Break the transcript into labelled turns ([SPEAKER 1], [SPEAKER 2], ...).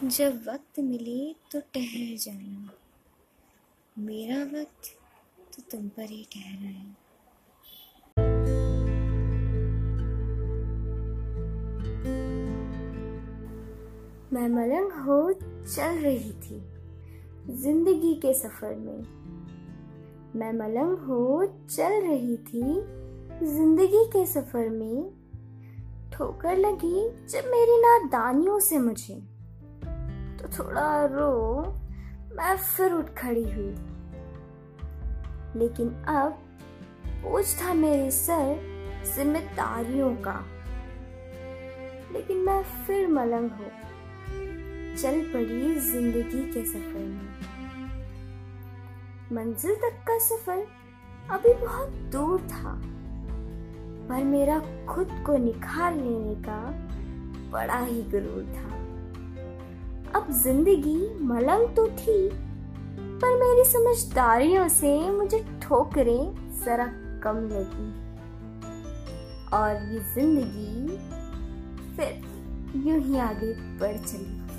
[SPEAKER 1] जब वक्त मिले तो ठहर जाना। मेरा वक्त तो तुम पर ही ठहरा है। मैं मलंग हो चल रही थी ज़िंदगी के सफ़र में। मैं मलंग हो चल रही थी ज़िंदगी के सफ़र में। ठोकर लगी जब मेरी नादानियों से मुझे। तो थोड़ा रो, मैं फिर उठ खड़ी हुई। लेकिन अब बोझ था मेरे सर जिम्मेदारियों का। लेकिन मैं फिर मलंग हो। चल पड़ी ज़िंदगी के सफ़र में। मंजिल तक का सफ़र अभी बहुत दूर था। पर मेरा खुद को निखार लेने का बड़ा ही गुरूर था। अब ज़िंदगी मलंग तो थी, पर मेरी समझदारियों से मुझे ठोकरें जरा कम लगी। और ये ज़िंदगी फिर यूँ ही आगे बढ़ चली।